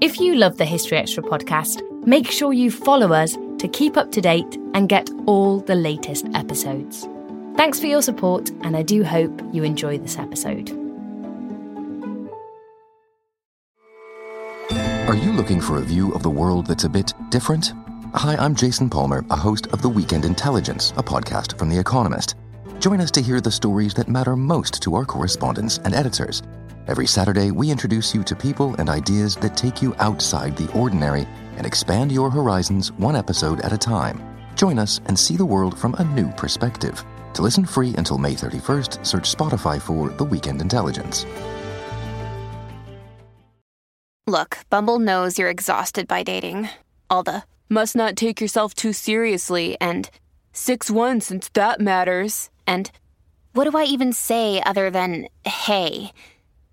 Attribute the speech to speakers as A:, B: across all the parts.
A: If you love the History Extra podcast, make sure you follow us to keep up to date and get all the latest episodes. Thanks for your support, and I do hope you enjoy this episode.
B: Are you looking for a view of the world that's a bit different? Hi, I'm Jason Palmer, a host of The Weekend Intelligence, a podcast from The Economist. Join us to hear the stories that matter most to our correspondents and editors. Every Saturday, we introduce you to people and ideas that take you outside the ordinary and expand your horizons one episode at a time. Join us and see the world from a new perspective. To listen free until May 31st, search Spotify for The Weekend Intelligence.
C: Look, Bumble knows you're exhausted by dating. All the must not take yourself too seriously and 6 1 since that matters. And what do I even say other than hey?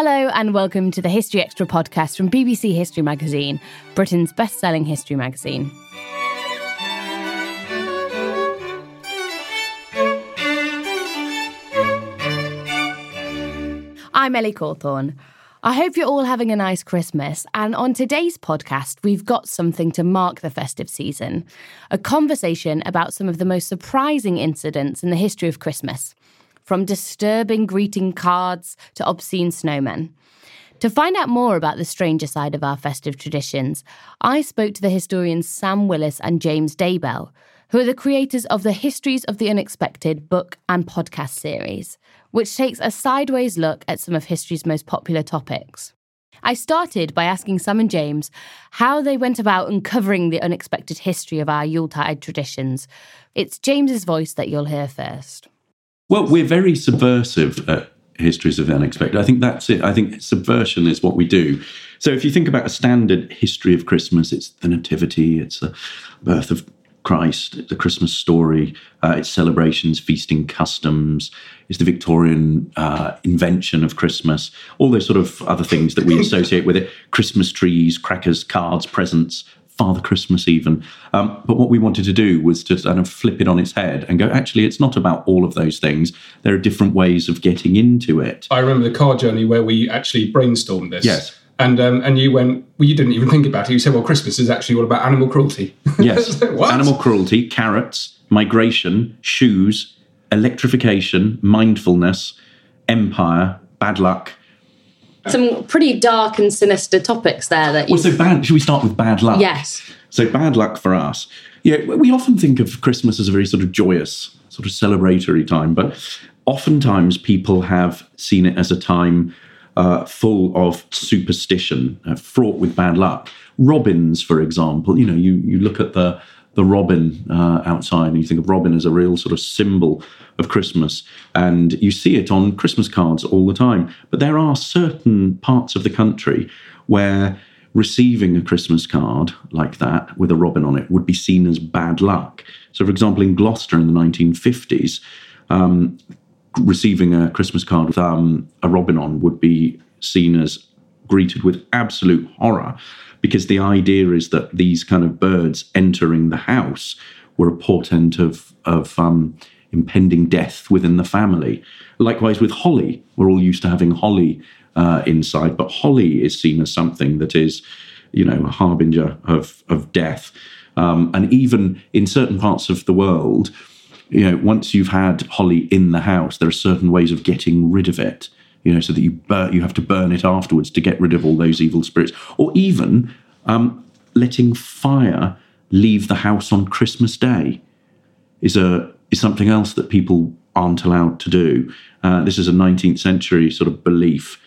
A: Hello, and welcome to the History Extra podcast from BBC History Magazine, Britain's best selling history magazine. I'm Ellie Cawthorne. I hope you're all having a nice Christmas. And on today's podcast, we've got something to mark the festive season a conversation about some of the most surprising incidents in the history of Christmas from disturbing greeting cards to obscene snowmen. To find out more about the stranger side of our festive traditions, I spoke to the historians Sam Willis and James Daybell, who are the creators of the Histories of the Unexpected book and podcast series, which takes a sideways look at some of history's most popular topics. I started by asking Sam and James how they went about uncovering the unexpected history of our Yuletide traditions. It's James's voice that you'll hear first.
D: Well, we're very subversive at Histories of the Unexpected. I think that's it. I think subversion is what we do. So if you think about a standard history of Christmas, it's the Nativity, it's the birth of Christ, the Christmas story, uh, its celebrations, feasting customs, it's the Victorian uh, invention of Christmas, all those sort of other things that we associate with it Christmas trees, crackers, cards, presents, Father Christmas, even. Um, but what we wanted to do was to kind of flip it on its head and go, actually, it's not about all of those things. There are different ways of getting into it.
E: I remember the car journey where we actually brainstormed this.
D: Yes.
E: And um, and you went, well, you didn't even think about it. You said, well, Christmas is actually all about animal cruelty.
D: Yes.
E: What?
D: Animal cruelty, carrots, migration, shoes, electrification, mindfulness, empire, bad luck.
F: Some pretty dark and sinister topics there that you.
D: Well, so bad. Should we start with bad luck?
F: yes.
D: So bad luck for us. Yeah, we often think of Christmas as a very sort of joyous, sort of celebratory time, but oftentimes people have seen it as a time uh, full of superstition, uh, fraught with bad luck. Robins, for example, you know, you you look at the the robin uh, outside and you think of robin as a real sort of symbol of Christmas, and you see it on Christmas cards all the time. But there are certain parts of the country where receiving a Christmas card like that with a robin on it would be seen as bad luck. So, for example, in Gloucester in the 1950s, um, receiving a Christmas card with um, a robin on would be seen as greeted with absolute horror because the idea is that these kind of birds entering the house were a portent of, of um, impending death within the family. Likewise with holly, we're all used to having holly uh, inside, but holly is seen as something that is, you know, a harbinger of, of death. Um, and even in certain parts of the world, you know, once you've had holly in the house, there are certain ways of getting rid of it. You know, so that you bur- you have to burn it afterwards to get rid of all those evil spirits, or even um, letting fire leave the house on Christmas Day is a is something else that people aren't allowed to do. Uh, this is a 19th century sort of belief.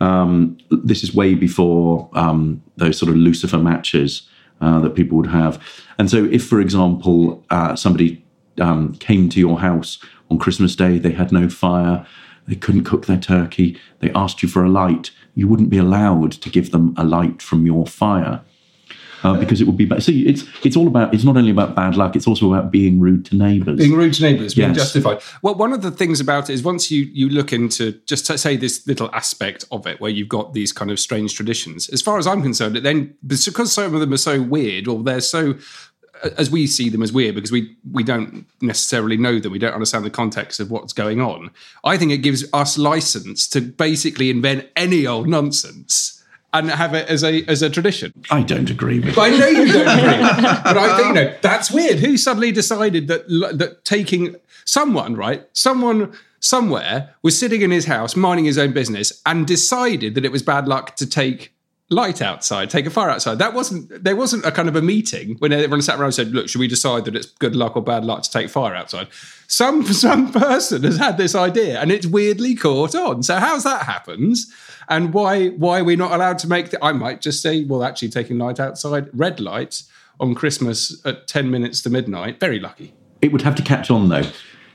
D: Um, this is way before um, those sort of Lucifer matches uh, that people would have. And so, if, for example, uh, somebody um, came to your house on Christmas Day, they had no fire, they couldn't cook their turkey, they asked you for a light, you wouldn't be allowed to give them a light from your fire. uh, because it would be bad. See, it's it's all about. It's not only about bad luck. It's also about being rude to neighbours.
E: Being rude to neighbours, being
D: Yes.
E: justified. Well, one of the things about it is once you you look into just to say this little aspect of it, where you've got these kind of strange traditions. As far as I'm concerned, it then because some of them are so weird, or they're so as we see them as weird because we we don't necessarily know them we don't understand the context of what's going on i think it gives us license to basically invent any old nonsense and have it as a as a tradition
D: I don't agree with.
E: I know you don't agree, but I think you know that's weird. Who suddenly decided that that taking someone right, someone somewhere was sitting in his house minding his own business and decided that it was bad luck to take light outside, take a fire outside. That wasn't there wasn't a kind of a meeting when everyone sat around and said, "Look, should we decide that it's good luck or bad luck to take fire outside?" Some some person has had this idea and it's weirdly caught on. So how's that happens? And why why are we not allowed to make the I might just say, well, actually taking light outside, red light on Christmas at 10 minutes to midnight, very lucky.
D: It would have to catch on though.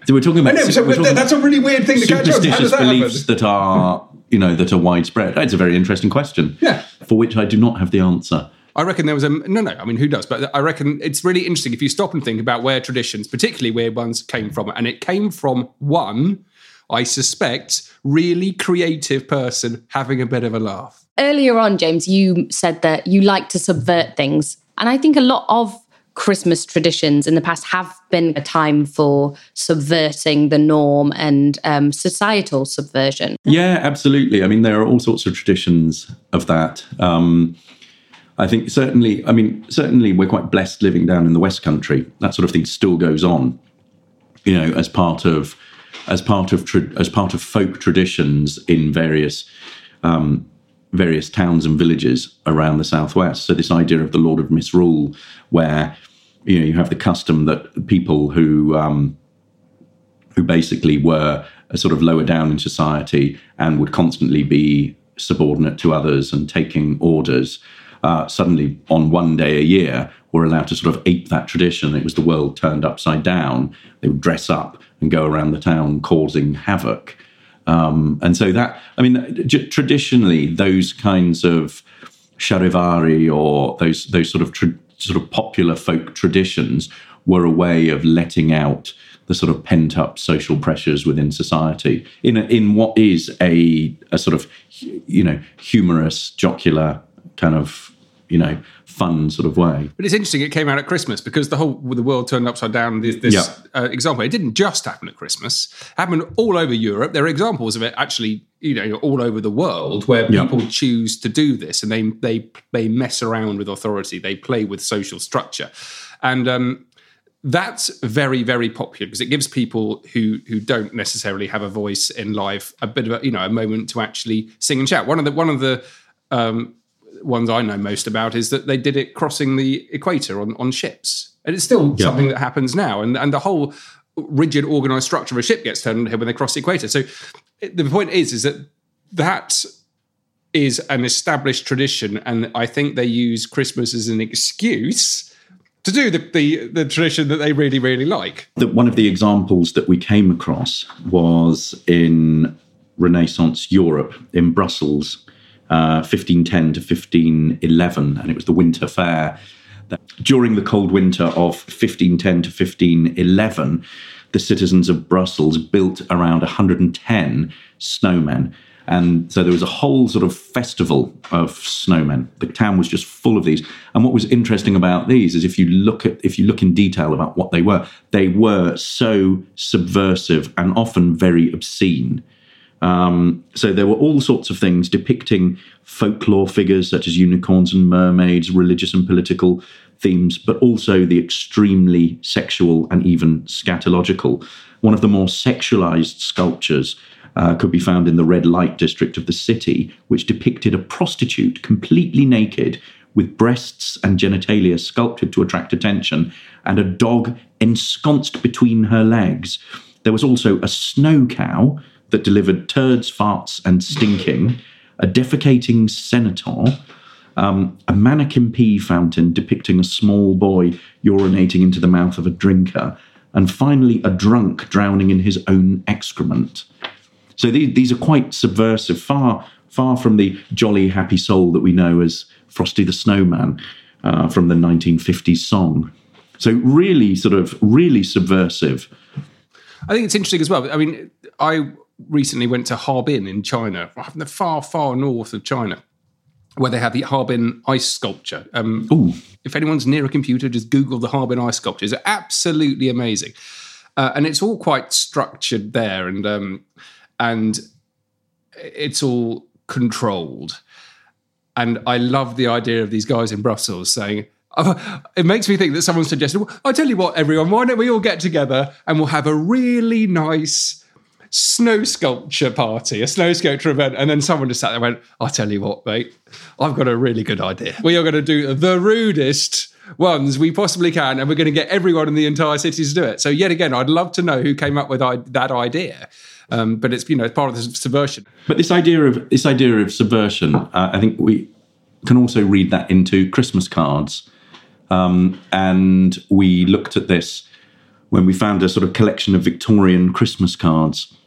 D: So we're talking about.
E: I know, so that's a really weird thing to catch on.
D: Superstitious beliefs
E: happen?
D: that are you know that are widespread. It's a very interesting question.
E: Yeah.
D: For which I do not have the answer.
E: I reckon there was a no, no. I mean, who does? But I reckon it's really interesting if you stop and think about where traditions, particularly weird ones came from, and it came from one, I suspect, really creative person having a bit of a laugh.
A: Earlier on, James, you said that you like to subvert things. And I think a lot of Christmas traditions in the past have been a time for subverting the norm and um, societal subversion.
D: Yeah, absolutely. I mean, there are all sorts of traditions of that. Um, I think certainly, I mean, certainly we're quite blessed living down in the West Country. That sort of thing still goes on, you know, as part of as part of tra- as part of folk traditions in various um, various towns and villages around the southwest. So this idea of the Lord of Misrule, where you know you have the custom that people who um, who basically were a sort of lower down in society and would constantly be subordinate to others and taking orders, uh, suddenly on one day a year were allowed to sort of ape that tradition. It was the world turned upside down. They would dress up and go around the town causing havoc. Um, and so that, I mean, j- traditionally, those kinds of charivari or those those sort of tra- sort of popular folk traditions were a way of letting out the sort of pent up social pressures within society in a, in what is a a sort of you know humorous, jocular kind of you know fun sort of way.
E: But it's interesting. It came out at Christmas because the whole the world turned upside down. This, this
D: Yeah.
E: uh, example, it didn't just happen at Christmas. It happened all over Europe. There are examples of it actually, you know, all over the world where
D: Yeah.
E: people choose to do this and they they they mess around with authority. They play with social structure, and um, that's very very popular because it gives people who who don't necessarily have a voice in life a bit of a you know a moment to actually sing and shout. One of the one of the um, ones I know most about is that they did it crossing the equator on, on ships. And it's still
D: Yeah.
E: something that happens now. And, and the whole rigid organized structure of a ship gets turned on here when they cross the equator. So the point is, is that that is an established tradition. And I think they use Christmas as an excuse to do the, the, the tradition that they really, really like.
D: the, one of the examples that we came across was in Renaissance Europe in Brussels, uh, 1510 to 1511, and it was the Winter Fair. During the cold winter of 1510 to 1511, the citizens of Brussels built around 110 snowmen. And so there was a whole sort of festival of snowmen. The town was just full of these. And what was interesting about these is if you look at if you look in detail about what they were, they were so subversive and often very obscene. Um, so there were all sorts of things depicting folklore figures such as unicorns and mermaids, religious and political themes, but also the extremely sexual and even scatological. One of the more sexualized sculptures uh, could be found in the red light district of the city, which depicted a prostitute completely naked with breasts and genitalia sculpted to attract attention and a dog ensconced between her legs. There was also a snow cow that delivered turds, farts, and stinking, a defecating senator, um, a Manneken Pis fountain depicting a small boy urinating into the mouth of a drinker, and finally a drunk drowning in his own excrement. So these, these are quite subversive, far far from the jolly, happy soul that we know as Frosty the Snowman. uh, from the 1950s song. So really, sort of, really subversive.
E: I think it's interesting as well. I mean, I recently went to Harbin in China, from the far, far north of China, where they have the Harbin ice sculpture. Um,
D: Ooh.
E: If anyone's near a computer, just Google the Harbin ice sculpture. It's absolutely amazing, uh, and it's all quite structured there, and um, and it's all controlled. And I love the idea of these guys in Brussels saying, uh, it makes me think that someone suggested, well, I'll tell you what, everyone, why don't we all get together and we'll have a really nice snow sculpture party, a snow sculpture event. And then someone just sat there and went, I'll tell you what, mate, I've got a really good idea. We are going to do the rudest ones we possibly can, and we're going to get everyone in the entire city to do it. So, yet again, I'd love to know who came up with that idea. Um, but it's you know part of the subversion.
D: But this idea of this idea of subversion, uh, I think we can also read that into Christmas cards. Um, and we looked at this when we found a sort of collection of Victorian Christmas cards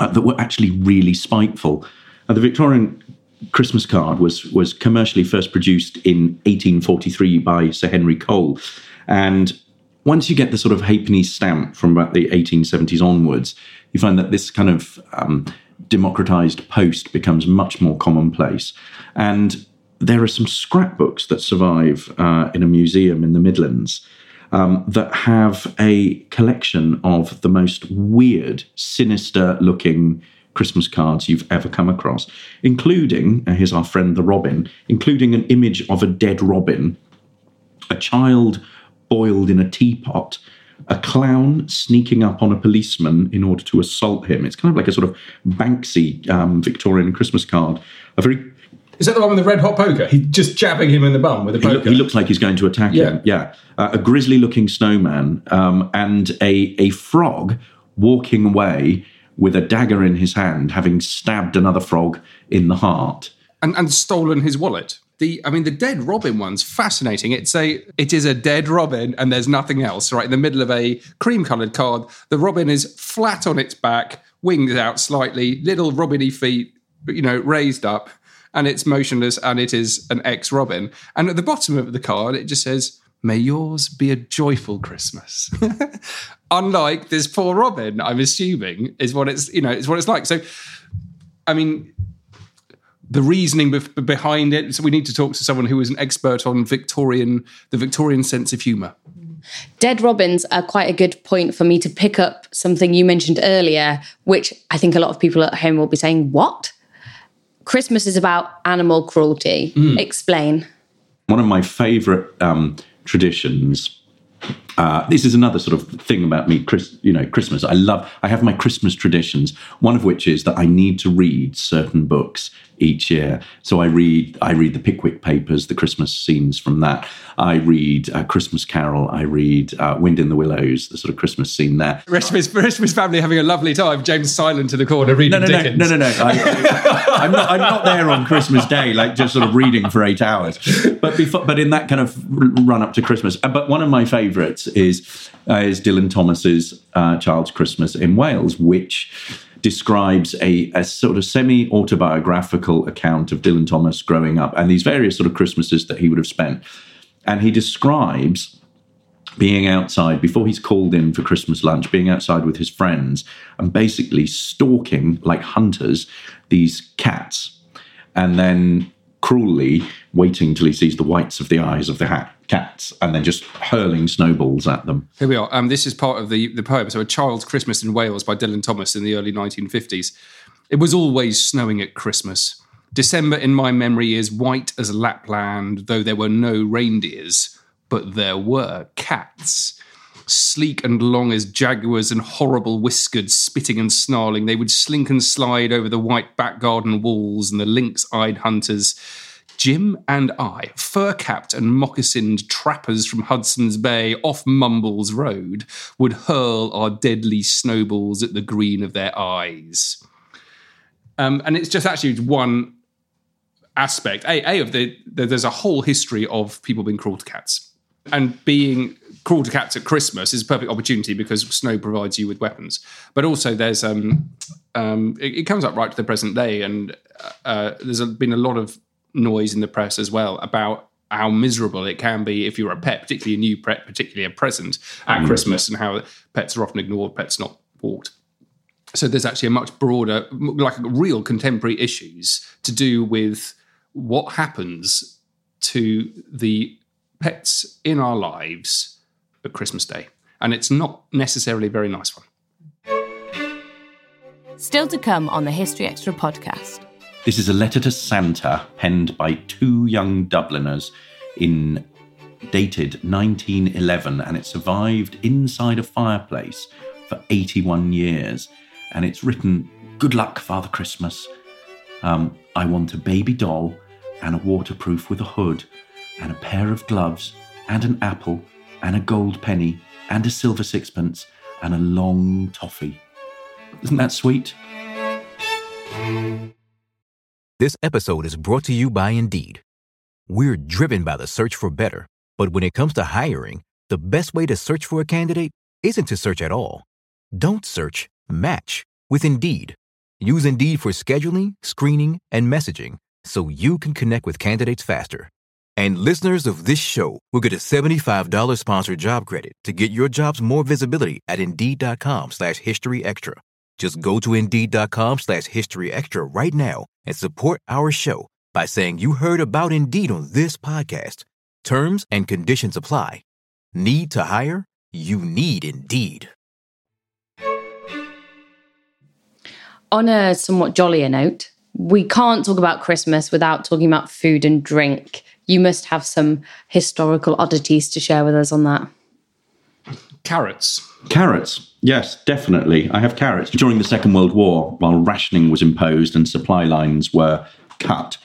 D: uh, that were actually really spiteful. Uh, the Victorian Christmas card was was commercially first produced in 1843 by Sir Henry Cole, and once you get the sort of halfpenny stamp from about the 1870s onwards, you find that this kind of um, democratized post becomes much more commonplace. And there are some scrapbooks that survive uh, in a museum in the Midlands um, that have a collection of the most weird, sinister looking Christmas cards you've ever come across, including, uh, here's our friend the Robin, including an image of a dead Robin, a child boiled in a teapot, a clown sneaking up on a policeman in order to assault him. It's kind of like a sort of Banksy um, Victorian Christmas card. A very
E: is that the one with the red hot poker? He's just jabbing him in the bum with a poker.
D: He, he looks like he's going to attack
E: yeah.
D: him. Yeah, uh, a grisly-looking snowman um, and a a frog walking away with a dagger in his hand, having stabbed another frog in the heart
E: and and stolen his wallet the I mean the dead robin one's fascinating. It's a it is a dead robin and there's nothing else, right? In the middle of a cream coloured card. The robin is flat on its back, wings out slightly, little robiny feet, you know, raised up, and it's motionless and it is an ex robin. And at the bottom of the card it just says May yours be a joyful Christmas. Unlike this poor Robin, I'm assuming, is what it's you know, is what it's like. So I mean, the reasoning behind it. So we need to talk to someone who is an expert on Victorian, the Victorian sense of humour.
F: Dead robins are quite a good point for me to pick up something you mentioned earlier, which I think a lot of people at home will be saying, "What? Christmas is about animal cruelty." Mm. Explain.
D: One of my favourite um, traditions uh, this is another sort of thing about me, Chris, you know, Christmas. I love, I have my Christmas traditions, one of which is that I need to read certain books each year. So I read, I read the Pickwick Papers, the Christmas scenes from that. I read uh, Christmas Carol. I read uh, Wind in the Willows, the sort of Christmas scene there.
E: Rest of his, rest of his family having a lovely time. James silent in the corner reading
D: no, no,
E: Dickens.
D: No, no, no, no. I, am not, I'm not there on Christmas Day, like just sort of reading for eight hours. But before, but in that kind of run up to Christmas. Uh, but one of my favourites is uh, is Dylan Thomas's uh, Child's Christmas in Wales, which describes a, a sort of semi autobiographical account of Dylan Thomas growing up and these various sort of Christmases that he would have spent. And he describes being outside before he's called in for Christmas lunch, being outside with his friends and basically stalking like hunters these cats. And then cruelly waiting till he sees the whites of the eyes of the hat, cats and then just hurling snowballs at them.
E: Here we are. Um, this is part of the, the poem. So, A Child's Christmas in Wales by Dylan Thomas in the early 1950s. It was always snowing at Christmas. December in my memory is white as Lapland, though there were no reindeers, but there were cats sleek and long as jaguars and horrible whiskered, spitting and snarling. They would slink and slide over the white back garden walls and the lynx eyed hunters. Jim and I, fur capped and moccasined trappers from Hudson's Bay off Mumbles Road, would hurl our deadly snowballs at the green of their eyes. Um, and it's just actually one aspect. A, a of the, the, there's a whole history of people being cruel to cats and being cruel to cats at Christmas is a perfect opportunity because snow provides you with weapons. But also, there's um, um, it, it, comes up right to the present day, and uh, there's a, been a lot of noise in the press as well about how miserable it can be if you're a pet, particularly a new pet, particularly a present at Christmas, and how pets are often ignored, pets not walked. So there's actually a much broader, like real contemporary issues to do with what happens to the pets in our lives at Christmas Day, and it's not necessarily a very nice one.
A: Still to come on the History Extra podcast.
D: This is a letter to Santa penned by two young Dubliners in dated 1911 and it survived inside a fireplace for 81 years and it's written good luck father christmas um, i want a baby doll and a waterproof with a hood and a pair of gloves and an apple and a gold penny and a silver sixpence and a long toffee isn't that sweet
G: This episode is brought to you by Indeed. We're driven by the search for better, but when it comes to hiring, the best way to search for a candidate isn't to search at all. Don't search, match with Indeed. Use Indeed for scheduling, screening, and messaging so you can connect with candidates faster. And listeners of this show will get a $75 sponsored job credit to get your jobs more visibility at Indeed.com slash History Extra. Just go to Indeed.com slash History Extra right now and support our show by saying you heard about Indeed on this podcast. Terms and conditions apply. Need to hire? You need Indeed.
F: On a somewhat jollier note, we can't talk about Christmas without talking about food and drink. You must have some historical oddities to share with us on that.
E: Carrots.
D: Carrots, yes, definitely. I have carrots. During the Second World War, while rationing was imposed and supply lines were cut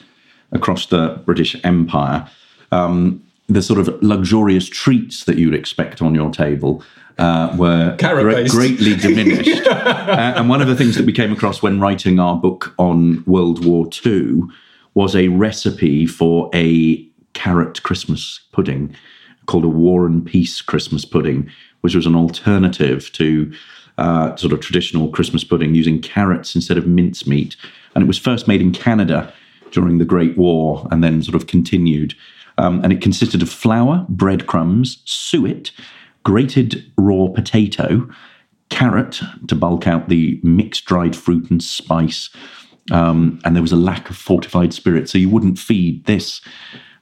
D: across the British Empire, um, the sort of luxurious treats that you'd expect on your table uh, were
E: Carrot-based.
D: greatly diminished. Uh, and one of the things that we came across when writing our book on World War II was a recipe for a carrot Christmas pudding called a War and Peace Christmas pudding, which was an alternative to uh, sort of traditional Christmas pudding using carrots instead of mincemeat. And it was first made in Canada during the Great War and then sort of continued. Um, and it consisted of flour, breadcrumbs, suet, grated raw potato, carrot to bulk out the mixed dried fruit and spice. Um, and there was a lack of fortified spirit. So you wouldn't feed this.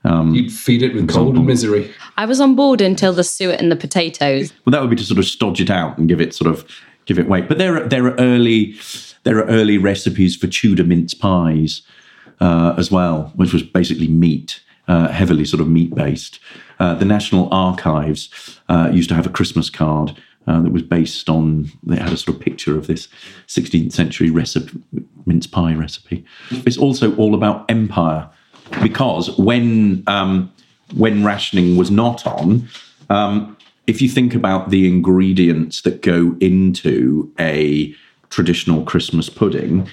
E: You'd feed it with cold and misery.
F: I was on board until the suet and the potatoes.
D: Well, that would be to sort of stodge it out and give it sort of give it weight. But there are there are early there are early recipes for Tudor mince pies uh, as well, which was basically meat, uh, heavily sort of meat based. Uh, the National Archives uh, used to have a Christmas card. Uh, that was based on, they had a sort of picture of this 16th century recipe, mince pie recipe. It's also all about empire because when um, when rationing was not on, um, if you think about the ingredients that go into a traditional Christmas pudding,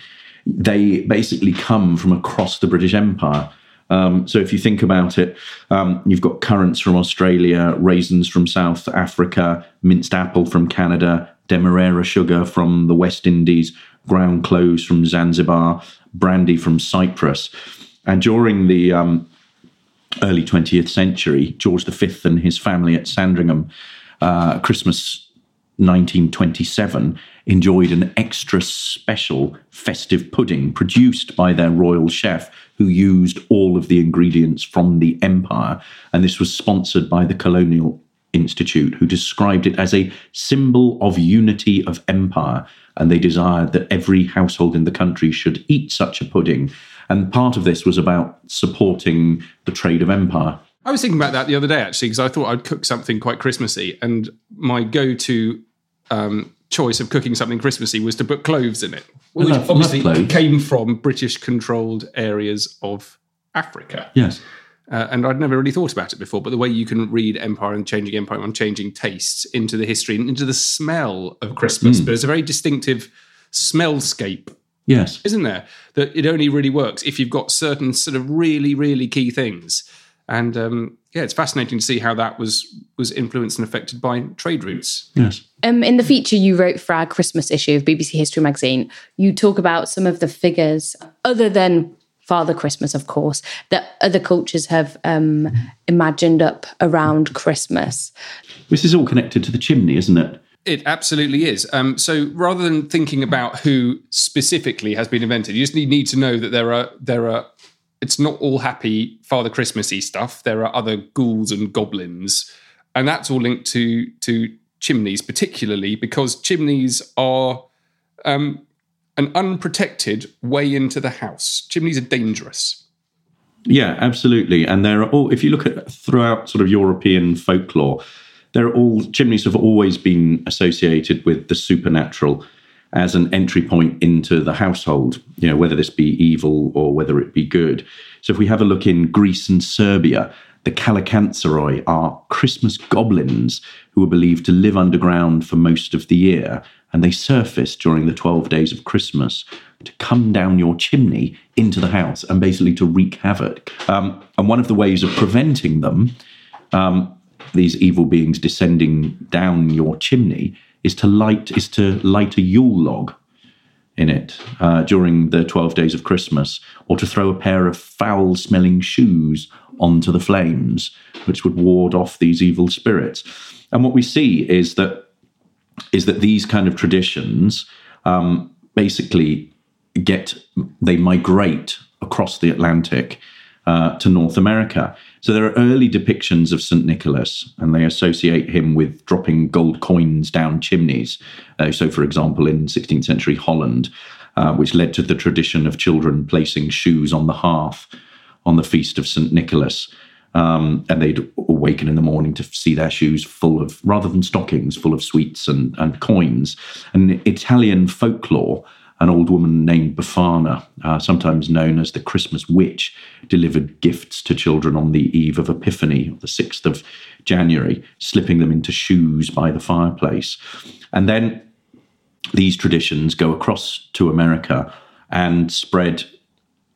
D: they basically come from across the British Empire. Um, so if you think about it, um, you've got currants from Australia, raisins from South Africa, minced apple from Canada, demerara sugar from the West Indies, ground cloves from Zanzibar, brandy from Cyprus. And during the um, early 20th century, George V and his family at Sandringham, uh, Christmas 1927, enjoyed an extra special festive pudding produced by their royal chef who used all of the ingredients from the empire. And this was sponsored by the Colonial Institute, who described it as a symbol of unity of empire. And they desired that every household in the country should eat such a pudding. And part of this was about supporting the trade of empire.
E: I was thinking about that the other day actually because I thought I'd cook something quite Christmassy, and my go-to um, choice of cooking something Christmassy was to put cloves in it, which
D: love- love
E: obviously
D: cloves.
E: came from British-controlled areas of Africa.
D: Yes.
E: Uh, and I'd never really thought about it before, but the way you can read Empire and Changing Empire and Changing Tastes into the history and into the smell of Christmas, but it's a very distinctive smellscape
D: Yes.
E: isn't there? That it only really works if you've got certain sort of really, really key things. And um, yeah, it's fascinating to see how that was was influenced and affected by trade routes.
D: Yes.
F: Um, in the feature you wrote for our Christmas issue of BBC History magazine, you talk about some of the figures other than Father Christmas, of course, that other cultures have um, imagined up around Christmas.
D: This is all connected to the chimney, isn't it?
E: It absolutely is. Um, so rather than thinking about who specifically has been invented, you just need, to know that there are there are. It's not all happy Father Christmassy stuff. There are other ghouls and goblins, and that's all linked to to chimneys, particularly because chimneys are um, an unprotected way into the house. Chimneys are dangerous.
D: Yeah, absolutely. And there are all, if you look at throughout sort of European folklore, there are all chimneys have always been associated with the supernatural as an entry point into the household, you know, whether this be evil or whether it be good. So if we have a look in Greece and Serbia, the Kallikantzaroi are Christmas goblins who are believed to live underground for most of the year, and they surface during the 12 days of Christmas to come down your chimney into the house and basically to wreak havoc. Um, and one of the ways of preventing them, um, these evil beings descending down your chimney, is to light is to light a Yule log in it uh, during the 12 days of Christmas, or to throw a pair of foul smelling shoes onto the flames, which would ward off these evil spirits. And what we see is that is that these kind of traditions um, basically get they migrate across the Atlantic uh, to North America. So there are early depictions of St. Nicholas, and they associate him with dropping gold coins down chimneys. Uh, so, for example, in 16th century Holland, uh, which led to the tradition of children placing shoes on the hearth on the feast of St. Nicholas. Um, and they'd awaken in the morning to see their shoes full of, rather than stockings, full of sweets and, and coins. And Italian folklore, an old woman named Befana, uh, sometimes known as the Christmas witch, delivered gifts to children on the eve of Epiphany, the 6th of January, slipping them into shoes by the fireplace. And then these traditions go across to America and spread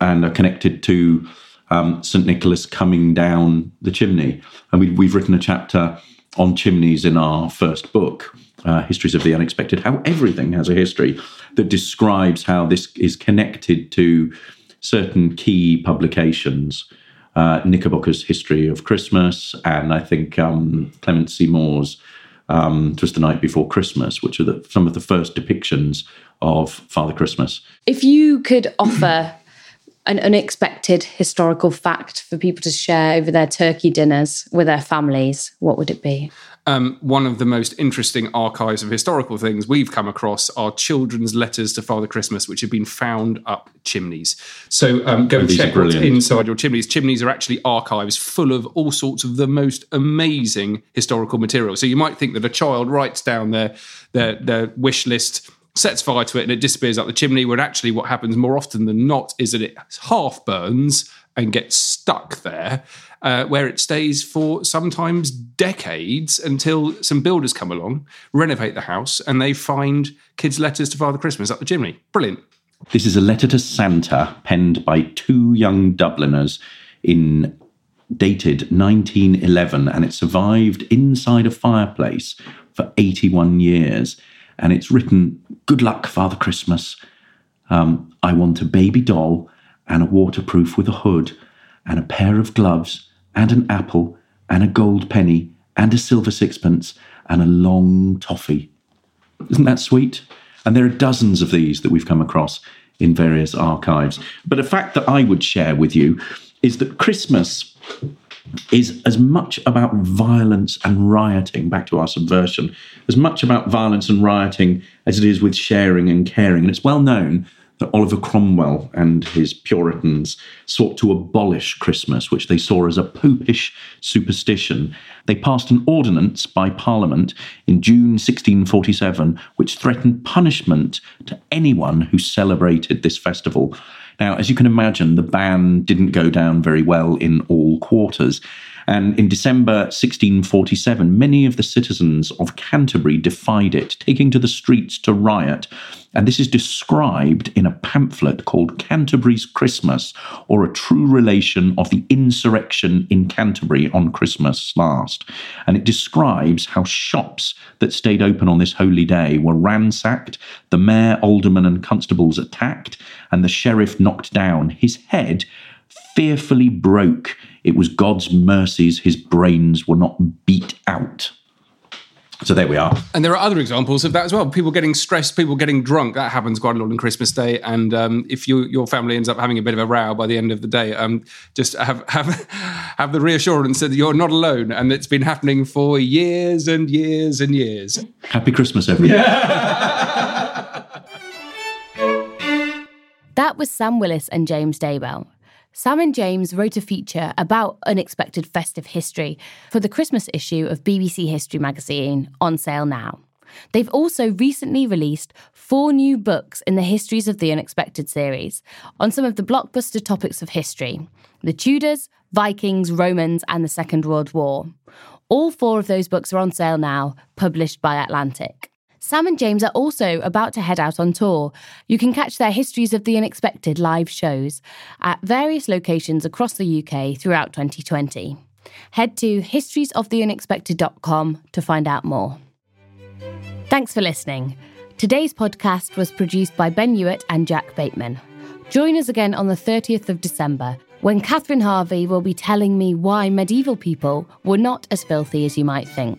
D: and are connected to um, St. Nicholas coming down the chimney. And we, we've written a chapter on chimneys in our first book, uh, Histories of the Unexpected, how everything has a history that describes how this is connected to certain key publications. Uh, Knickerbocker's History of Christmas, and I think um, Clement. Moore's um, 'Twas the Night Before Christmas, which are the, some of the first depictions of Father Christmas.
F: If you could offer an unexpected historical fact for people to share over their turkey dinners with their families, what would it be?
E: Um, one of the most interesting archives of historical things we've come across are children's letters to Father Christmas, which have been found up chimneys. So um, go and check what's inside your chimneys. Chimneys are actually archives full of all sorts of the most amazing historical material. So you might think that a child writes down their their, their wish list sets fire to it and it disappears up the chimney. When actually, what happens more often than not is that it half burns and gets stuck there, uh, where it stays for sometimes decades until some builders come along, renovate the house, and they find kids' letters to Father Christmas up the chimney. Brilliant.
D: This is a letter to Santa penned by two young Dubliners in dated 1911 and it survived inside a fireplace for 81 years and it's written, Good luck, Father Christmas. Um, I want a baby doll and a waterproof with a hood and a pair of gloves and an apple and a gold penny and a silver sixpence and a long toffee. Isn't that sweet? And there are dozens of these that we've come across in various archives. But a fact that I would share with you is that Christmas is as much about violence and rioting, back to our subversion, as much about violence and rioting as it is with sharing and caring. And it's well known that Oliver Cromwell and his Puritans sought to abolish Christmas, which they saw as a popish superstition. They passed an ordinance by Parliament in June 1647, which threatened punishment to anyone who celebrated this festival. Now, as you can imagine, the ban didn't go down very well in all quarters. And in December 1647, many of the citizens of Canterbury defied it, taking to the streets to riot. And this is described in a pamphlet called Canterbury's Christmas, or a true relation of the insurrection in Canterbury on Christmas last. And it describes how shops that stayed open on this holy day were ransacked, the mayor, aldermen, and constables attacked, and the sheriff knocked down. His head fearfully broke. It was God's mercies his brains were not beat out. So there we are.
E: And there are other examples of that as well. People getting stressed, people getting drunk. That happens quite a lot on Christmas Day. And um, if you, your family ends up having a bit of a row by the end of the day, um, just have have have the reassurance that you're not alone, and it's been happening for years and years and years.
D: Happy Christmas, everyone.
A: That was Sam Willis and James Daybell. Sam and James wrote a feature about unexpected festive history for the Christmas issue of BBC History magazine on sale now. They've also recently released four new books in the Histories of the Unexpected series on some of the blockbuster topics of history the Tudors, Vikings, Romans, and the Second World War. All four of those books are on sale now, published by Atlantic. Sam and James are also about to head out on tour. You can catch their Histories of the Unexpected live shows at various locations across the UK throughout 2020. Head to historiesoftheunexpected.com to find out more. Thanks for listening. Today's podcast was produced by Ben Hewitt and Jack Bateman. Join us again on the 30th of December when Catherine Harvey will be telling me why medieval people were not as filthy as you might think.